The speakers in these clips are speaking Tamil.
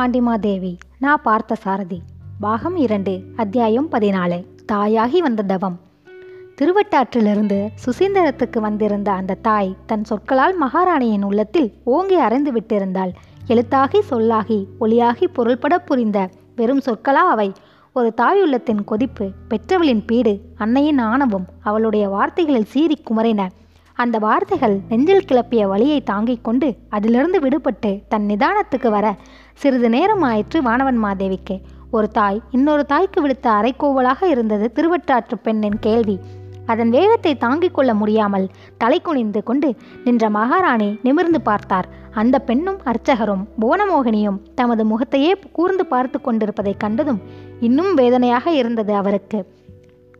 பாண்டிமாதேவி நான் பார்த்த சாரதி. பாகம் இரண்டு அத்தியாயம் பதினாலு தாயாகி வந்த தவம். திருவட்டாற்றிலிருந்து சுசீந்திரத்துக்கு வந்திருந்த அந்த தாய் தன் சொற்களால் மகாராணியின் உள்ளத்தில் ஓங்கி அறைந்து விட்டிருந்தாள். எழுத்தாகி சொல்லாகி ஒளியாகி பொருள்பட புரிந்த வெறும் சொற்களா அவை. ஒரு தாயுள்ளத்தின் கொதிப்பு பெற்றவளின் பீடு அன்னையின் ஆணவம் அவளுடைய வார்த்தைகளில் சீறி குமரின. அந்த வார்த்தைகள் நெஞ்சில் கிளப்பிய வலியை தாங்கிக் கொண்டு அதிலிருந்து விடுபட்டு தன் நிதானத்துக்கு வர சிறிது நேரம் ஆயிற்று வானவன் மாதேவிக்கு. ஒரு தாய் இன்னொரு தாய்க்கு விடுத்த அரைக்கோவலாக இருந்தது திருவட்டாற்று பெண்ணின் கேள்வி. அதன் வேகத்தை தாங்கிக் கொள்ள முடியாமல் தலை குனிந்து கொண்டு நின்ற மகாராணி நிமிர்ந்து பார்த்தார். அந்த பெண்ணும் அர்ச்சகரும் புவனமோகினியும் தமது முகத்தையே கூர்ந்து பார்த்து கொண்டிருப்பதைக் கண்டதும் இன்னும் வேதனையாக இருந்தது அவருக்கு.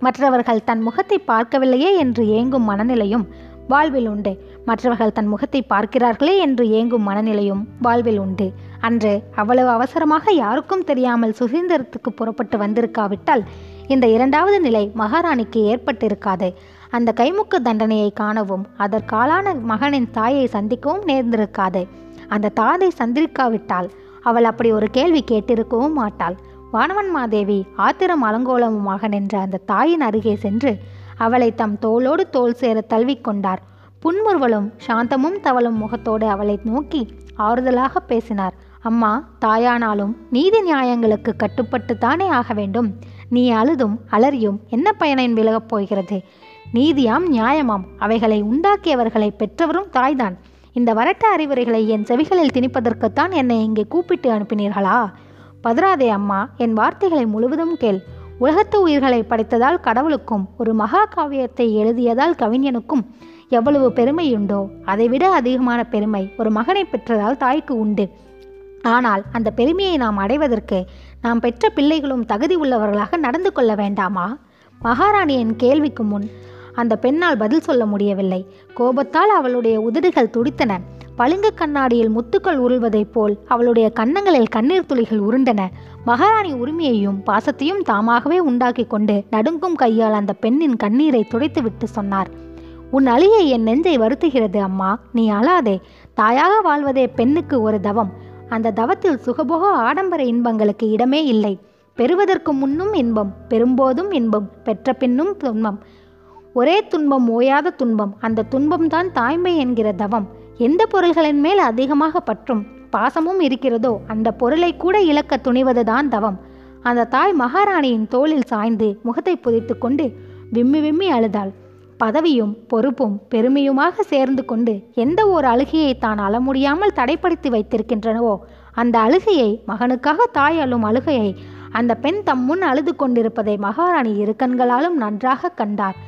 மற்றவர்கள் தன் முகத்தை பார்க்கவில்லையே என்று ஏங்கும் மனநிலையும் வாழ்வில் உண்டு. மற்றவர்கள் தன் முகத்தை பார்க்கிறார்களே என்று ஏங்கும் மனநிலையும் வாழ்வில் உண்டு. அன்று அவ்வளவு அவசரமாக யாருக்கும் தெரியாமல் சுசீந்திரத்துக்கு புறப்பட்டு வந்திருக்காவிட்டால் இந்த இரண்டாவது நிலை மகாராணிக்கு ஏற்பட்டிருக்காது. அந்த கைமுக்கு தண்டனையை காணவும் அதற்காலான மகனின் தாயை சந்திக்கவும் நேர்ந்திருக்காது. அந்த தாதை சந்திரிக்காவிட்டால் அவள் அப்படி ஒரு கேள்வி கேட்டிருக்கவும் மாட்டாள். வானவன் மாதேவி ஆத்திரம் அலங்கோலமுமாக நின்ற அந்த தாயின் அருகே சென்று அவளை தம் தோளோடு தோள் சேர தழுவிக்கொண்டார் புன்முறுவலும் சாந்தமும் தவளும் முகத்தோடு அவளை நோக்கி ஆறுதலாக பேசினார். அம்மா தாயானாலும் நீதி நியாயங்களுக்கு கட்டுப்பட்டு தானே ஆக வேண்டும். நீ அழுதும் அலறியும் என்ன பயனின் விலகப் போகிறது? நீதியாம் நியாயமாம். அவைகளை உண்டாக்கியவர்களை பெற்றவரும் தாய்தான். இந்த வரட்ட அறிவுரைகளை என் செவிகளில் திணிப்பதற்குத்தான் என்னை இங்கே கூப்பிட்டு அனுப்பினீர்களா? பதறாதே அம்மா என் வார்த்தைகளை முழுவதும் கேள். உலகத்து உயிர்களை படைத்ததால் கடவுளுக்கும் ஒரு மகா காவியத்தை எழுதியதால் கவிஞனுக்கும் எவ்வளவு பெருமையுண்டோ அதைவிட அதிகமான பெருமை ஒரு மகனை பெற்றதால் தாய்க்கு உண்டு. ஆனால் அந்த பெருமையை நாம் அடைவதற்கு நாம் பெற்ற பிள்ளைகளும் தகுதி உள்ளவர்களாக நடந்து கொள்ள வேண்டாமா? மகாராணியின் கேள்விக்கு முன் அந்த பெண்ணால் பதில் சொல்ல முடியவில்லை. கோபத்தால் அவளுடைய உதடுகள் துடித்தன. பளிங்கு கண்ணாடியில் முத்துக்கள் உருள்வதைப் போல் அவளுடைய கன்னங்களில் கண்ணீர் துளிகள் உருண்டன. மகாராணி உரிமையையும் பாசத்தையும் தாமாகவே உண்டாக்கி கொண்டு நடுங்கும் கையால் அந்த பெண்ணின் கண்ணீரை துடைத்துவிட்டு சொன்னார். உன் அழியை என் நெஞ்சை வருத்துகிறது அம்மா நீ அழாதே. தாயாக வாழ்வதே பெண்ணுக்கு ஒரு தவம். அந்த தவத்தில் சுகபோக ஆடம்பர இன்பங்களுக்கு இடமே இல்லை. பெறுவதற்கு முன்னும் இன்பம் பெறும்போதும் இன்பம் பெற்ற பின்னும் துன்பம். ஒரே துன்பம் ஓயாத துன்பம். அந்த துன்பம்தான் தாய்மை என்கிற தவம். எந்த பொருள்களின் மேல் அதிகமாக பற்றும் பாசமும் இருக்கிறதோ அந்த பொருளை கூட இழக்க துணிவதுதான் தவம். அந்த தாய் மகாராணியின் தோளில் சாய்ந்து முகத்தை புதைத்து கொண்டு விம்மி விம்மி அழுதாள். பதவியும் பொறுப்பும் பெருமையுமாக சேர்ந்து கொண்டு எந்த ஒரு அழுகையை தான் அழ முடியாமல் தடைப்படுத்தி வைத்திருக்கின்றனவோ அந்த அழுகையை மகனுக்காக தாய் அழும் அழுகையை அந்த பெண் தம் முன் அழுது கொண்டிருப்பதை மகாராணி இரு கண்களாலும் நன்றாக கண்டார்.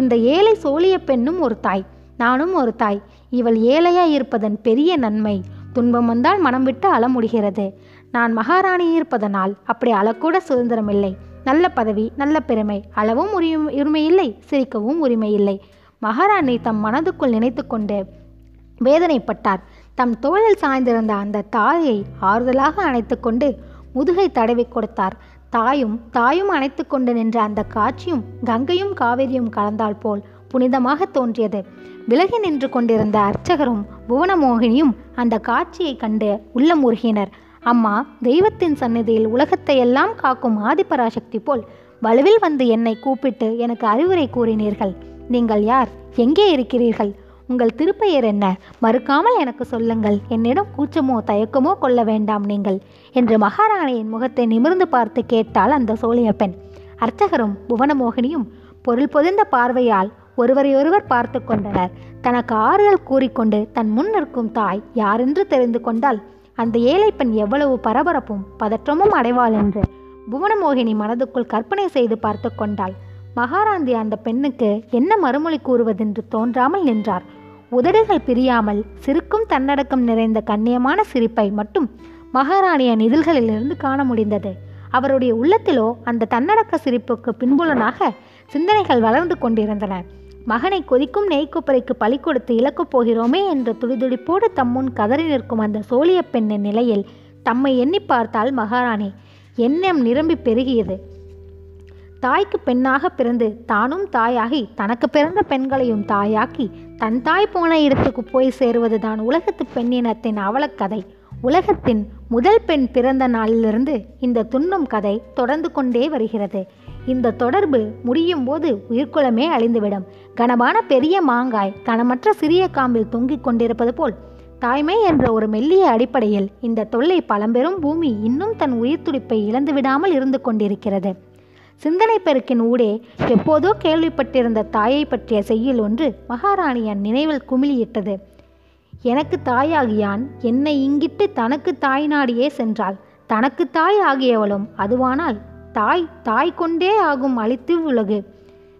இந்த ஏழை சோழிய பெண்ணும் ஒரு தாய் நானும் ஒரு தாய். இவள் ஏழையாய் இருப்பதன் பெரிய நன்மை துன்பம் வந்தால் மனம் விட்டு அழ முடிகிறது நான் மகாராணி இருப்பதனால் அப்படி அழக்கூட சுதந்திரமில்லை. நல்ல பதவி நல்ல பெருமை அளவும் உரிமை உரிமை இல்லை சிரிக்கவும் உரிமை இல்லை மகாராணி தம் மனதுக்குள் நினைத்து கொண்டு வேதனைப்பட்டார். தம் தோளில் சாய்ந்திருந்த அந்த தாயை ஆறுதலாக அணைத்து கொண்டு முதுகை தடவி கொடுத்தார். தாயும் தாயும் அணைத்து கொண்டு நின்ற அந்த காட்சியும் கங்கையும் காவிரியும் கலந்தால் போல் புனிதமாக தோன்றியது. விலகி நின்று கொண்டிருந்த அர்ச்சகரும் புவனமோகினியும் அந்த காட்சியை கண்டு உள்ளம் உருகினர். அம்மா தெய்வத்தின் சந்நிதியில் உலகத்தை எல்லாம் காக்கும் ஆதிபராசக்தி போல் வலுவில் வந்து என்னை கூப்பிட்டு எனக்கு அறிவுரை கூறினீர்கள். நீங்கள் யார்? எங்கே இருக்கிறீர்கள்? உங்கள் திருப்பெயர் என்ன? மறுக்காமல் எனக்கு சொல்லுங்கள். என்னிடம் கூச்சமோ தயக்கமோ கொள்ள வேண்டாம் நீங்கள். என்று மகாராணியின் முகத்தை நிமிர்ந்து பார்த்து கேட்டாள் அந்த சோழிய பெண் அர்ச்சகரும் புவனமோகினியும் பொருள் பொதிந்த பார்வையால் ஒருவரையொருவர் பார்த்து கொண்டனர். தனக்கு ஆறுதல் கூறிக்கொண்டு தன் முன் நிற்கும் தாய் யாரென்று தெரிந்து கொண்டால் அந்த ஏழை பெண் எவ்வளவு பரபரப்பும் பதற்றமும் அடைவாள் என்று புவனமோகினி மனதுக்குள் கற்பனை செய்து பார்த்து கொண்டாள். மகாராந்தி அந்த பெண்ணுக்கு என்ன மறுமொழி கூறுவதென்று தோன்றாமல் நின்றார். உதடுகள் பிரியாமல் சிரிக்கும் தன்னடக்கம் நிறைந்த கண்ணியமான சிரிப்பை மட்டும் மகாராணியின் இதழ்களிலிருந்து காண முடிந்தது. அவருடைய உள்ளத்திலோ அந்த தன்னடக்க சிரிப்புக்கு பின்புலனாக சிந்தனைகள் வளர்ந்து கொண்டிருந்தன. மகனை கொதிக்கும் நெய்க்குப்பறைக்கு பழி கொடுத்து இழக்கப் போகிறோமே என்ற துடிதுடிப்போடு தம்முன் கதறி நிற்கும் அந்த சோழிய பெண்ணின் நிலையில் தம்மை எண்ணி பார்த்தால் மகாராணி. எண்ணம் நிரம்பி பெருகியது. தாய்க்கு பெண்ணாக பிறந்து தானும் தாயாகி தனக்கு பிறந்த பெண்களையும் தாயாக்கி தன் தாய் போன இடத்துக்கு போய் சேருவதுதான் உலகத்து பெண்ணினத்தின் அவலக்கதை. உலகத்தின் முதல் பெண் பிறந்த நாளிலிருந்து இந்த துண்ணும் கதை தொடர்ந்து கொண்டே வருகிறது. இந்த தொடர்பு முடியும் போது உயிர்க்குலமே அழிந்துவிடும். கனமான பெரிய மாங்காய் கனமற்ற சிறிய காம்பில் தொங்கிக் கொண்டிருப்பது போல். தாய்மை என்ற ஒரு மெல்லிய அடிப்படையில் இந்த தொல்லை பழம்பெரும் பூமி இன்னும் தன் உயிர் துடிப்பை இழந்து விடாமல் இருந்து கொண்டிருக்கிறது. சிந்தனை பெருக்கின் ஊடே எப்போதோ கேள்விப்பட்டிருந்த தாயை பற்றிய செய்யுள் ஒன்று மகாராணியின் நினைவில் குமிழியிட்டது. எனக்கு தாயாகியான் என்னை இங்கிட்டு தனக்கு தாய் நாடியே சென்றாள். தனக்கு தாய் ஆகியவளும் அதுவானால் தாய் தாய் கொண்டே ஆகும் அழித்து உலகு.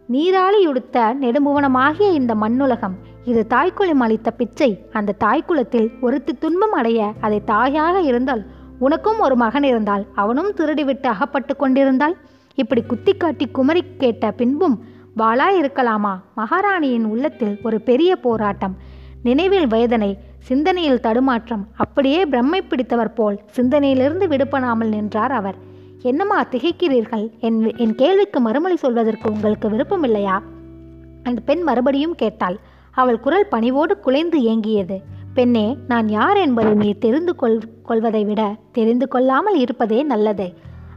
நீராளி உடுத்த நெடும்புவனமாகிய இந்த மண்ணுலகம் இது தாய்க்குளம் அளித்த பிச்சை. அந்த தாய்க்குளத்தில் ஒருத்தி துன்பம் அடைய அதை தாயாக இருந்தால் உனக்கும் ஒரு மகன் இருந்தால் அவனும் திருடிவிட்டு அகப்பட்டு கொண்டிருந்தால் இப்படி குத்தி காட்டி குமரி கேட்ட பின்பும் வாளா இருக்கலாமா மகாராணியின் உள்ளத்தில் ஒரு பெரிய போராட்டம். நினைவில் வேதனை சிந்தனையில் தடுமாற்றம். அப்படியே பிரம்மை பிடித்தவர் போல் சிந்தனையிலிருந்து விடுபடாமல் நின்றார் அவர். என்னம்மா திகைக்கிறீர்கள்? என் என் கேள்விக்கு மறுமொழி சொல்வதற்கு உங்களுக்கு விருப்பமில்லையா? அந்த பெண் மறுபடியும் கேட்டாள். அவள் குரல் பணிவோடு குலைந்து ஏங்கியது. பெண்ணே நான் யார் என்பதை நீ தெரிந்து கொள் கொள்வதை விட தெரிந்து கொள்ளாமல் இருப்பதே நல்லது.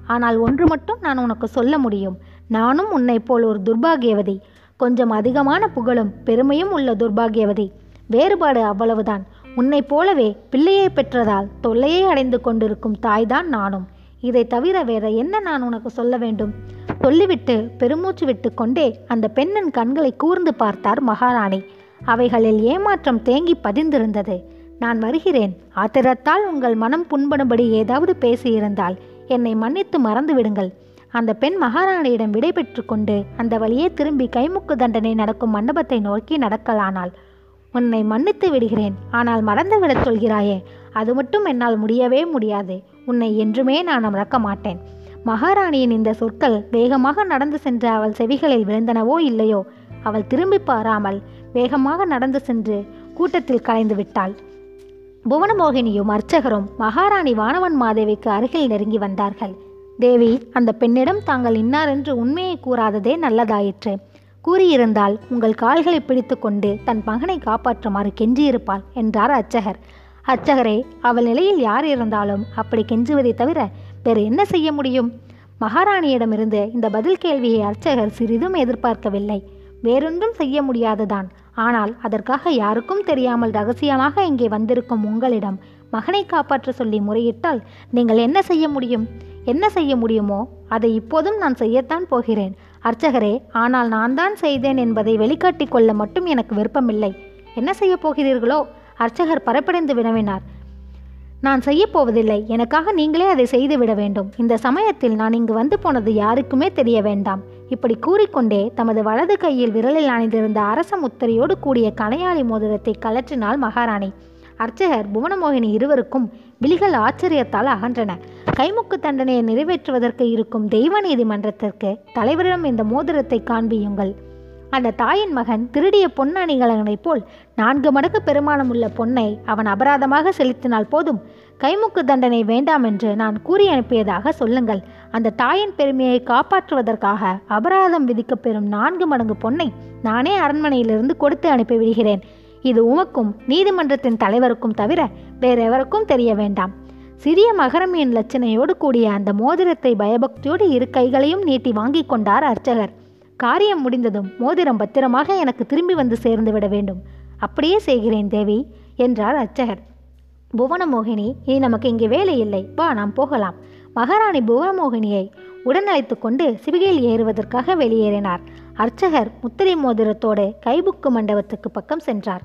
ஆனால் ஒன்று மட்டும் நான் உனக்கு சொல்ல முடியும். நானும் உன்னைப் போல் ஒரு துர்பாகியவதி. கொஞ்சம் அதிகமான புகழும் பெருமையும் உள்ள துர்பாகியவதி. வேறுபாடு அவ்வளவுதான். உன்னைப் போலவே பிள்ளையை பெற்றதால் தொல்லையை அடைந்து கொண்டிருக்கும் தாய்தான் நானும். இதை தவிர வேற என்ன நான் உனக்கு சொல்ல வேண்டும்? சொல்லிவிட்டு பெருமூச்சு விட்டு கொண்டே அந்த பெண்ணின் கண்களை கூர்ந்து பார்த்தார் மகாராணி. அவைகளில் ஏமாற்றம் தேங்கி பதிந்திருந்தது. நான் வருகிறேன். ஆத்திரத்தால் உங்கள் மனம் புண்படும்படி ஏதாவது பேசியிருந்தால் என்னை மன்னித்து மறந்து விடுங்கள் அந்த பெண் மகாராணியிடம் விடை பெற்று கொண்டு அந்த வழியே திரும்பி கைமுக்கு தண்டனை நடக்கும் மண்டபத்தை நோக்கி நடக்கலானாள். உன்னை மன்னித்து விடுகிறேன். ஆனால் மறந்து விடச் சொல்கிறாயே. அது மட்டும் என்னால் முடியவே முடியாது. உன்னை என்றுமே நான் மறக்க மாட்டேன். மகாராணியின் இந்த சொற்கள் வேகமாக நடந்து சென்ற அவள் செவிகளில் விழுந்தனவோ இல்லையோ? அவள் திரும்பி பாராமல் வேகமாக நடந்து சென்று கூட்டத்தில் கலைந்து விட்டாள். புவனமோகினியும் அர்ச்சகரும் மகாராணி வானவன் மாதேவிக்கு அருகில் நெருங்கி வந்தார்கள். தேவி அந்த பெண்ணிடம் தாங்கள் இன்னாரென்று உண்மையை கூறாததே நல்லதாயிற்று. கூறியிருந்தால் உங்கள் கால்களை பிடித்து கொண்டு தன் மகனை காப்பாற்றுமாறு கெஞ்சியிருப்பாள் என்றார் அர்ச்சகர். அர்ச்சகரே அவள் நிலையில் யார் இருந்தாலும் அப்படி கெஞ்சுவதை தவிர வேறு என்ன செய்ய முடியும்? மகாராணியிடமிருந்து இந்த பதில் கேள்வியை அர்ச்சகர் சிறிதும் எதிர்பார்க்கவில்லை. வேறொன்றும் செய்ய முடியாதுதான். ஆனால் அதற்காக யாருக்கும் தெரியாமல் ரகசியமாக இங்கே வந்திருக்கும் உங்களிடம் மகனை காப்பாற்ற சொல்லி முறையிட்டால் நீங்கள் என்ன செய்ய முடியும்? என்ன செய்ய முடியுமோ அதை இப்போதும் நான் செய்யத்தான் போகிறேன். அர்ச்சகரே ஆனால் நான் தான் செய்தேன் என்பதை வெளிக்காட்டிக் கொள்ள மட்டும் எனக்கு விருப்பமில்லை. என்ன செய்ய போகிறீர்களோ அர்ச்சகர் பரப்படைந்து வினவினார். நான் செய்யப் போவதில்லை. எனக்காக நீங்களே அதை செய்துவிட வேண்டும். இந்த சமயத்தில் நான் இங்கு வந்து போனது யாருக்குமே தெரிய வேண்டாம். இப்படி கூறிக்கொண்டே தமது வலது கையில் விரலில் அணிந்திருந்த அரச முத்திரையோடு கூடிய கனையாளி மோதிரத்தை கலற்றினாள் மகாராணி. அர்ச்சகர் புவனமோகினி இருவருக்கும் விழிகள் ஆச்சரியத்தால் அகன்றன. கைமுக்கு தண்டனையை நிறைவேற்றுவதற்கு இருக்கும் தெய்வ நீதிமன்றத்திற்கு தலைவரிடம் இந்த மோதிரத்தை காண்பியுங்கள். அந்த தாயின் மகன் திருடிய பொன்னணிகலனைப் போல் நான்கு மடங்கு பெருமானம் உள்ள பொன்னை அவன் அபராதமாக செலுத்தினால் போதும். கைமுக்கு தண்டனை வேண்டாம் என்று நான் கூறி அனுப்பியதாக சொல்லுங்கள். அந்த தாயின் பெருமையை காப்பாற்றுவதற்காக அபராதம் விதிக்கப்பெறும் நான்கு மடங்கு பொன்னை நானே அரண்மனையிலிருந்து கொடுத்து அனுப்பிவிடுகிறேன். இது உமக்கும் நீதிமன்றத்தின் தலைவருக்கும் தவிர வேறெவருக்கும் தெரிய வேண்டாம். சிறிய மகரமியின் லட்சணையோடு கூடிய அந்த மோதிரத்தை பயபக்தியோடு இரு கைகளையும் நீட்டி வாங்கி கொண்டார் அர்ச்சகர். காரியம் முடிந்ததும் மோதிரம் பத்திரமாக எனக்கு திரும்பி வந்து சேர்ந்து விட வேண்டும். அப்படியே செய்கிறேன் தேவி என்றார் அர்ச்சகர். புவனமோகினி இனி நமக்கு இங்கே வேலை இல்லை. வா நாம் போகலாம். மகாராணி புவனமோகினியை உடன் அழைத்து கொண்டு சிவிகையில் ஏறுவதற்காக வெளியேறினார். அர்ச்சகர் முத்திரை மோதிரத்தோடு கைபுக்கு மண்டபத்துக்கு பக்கம் சென்றார்.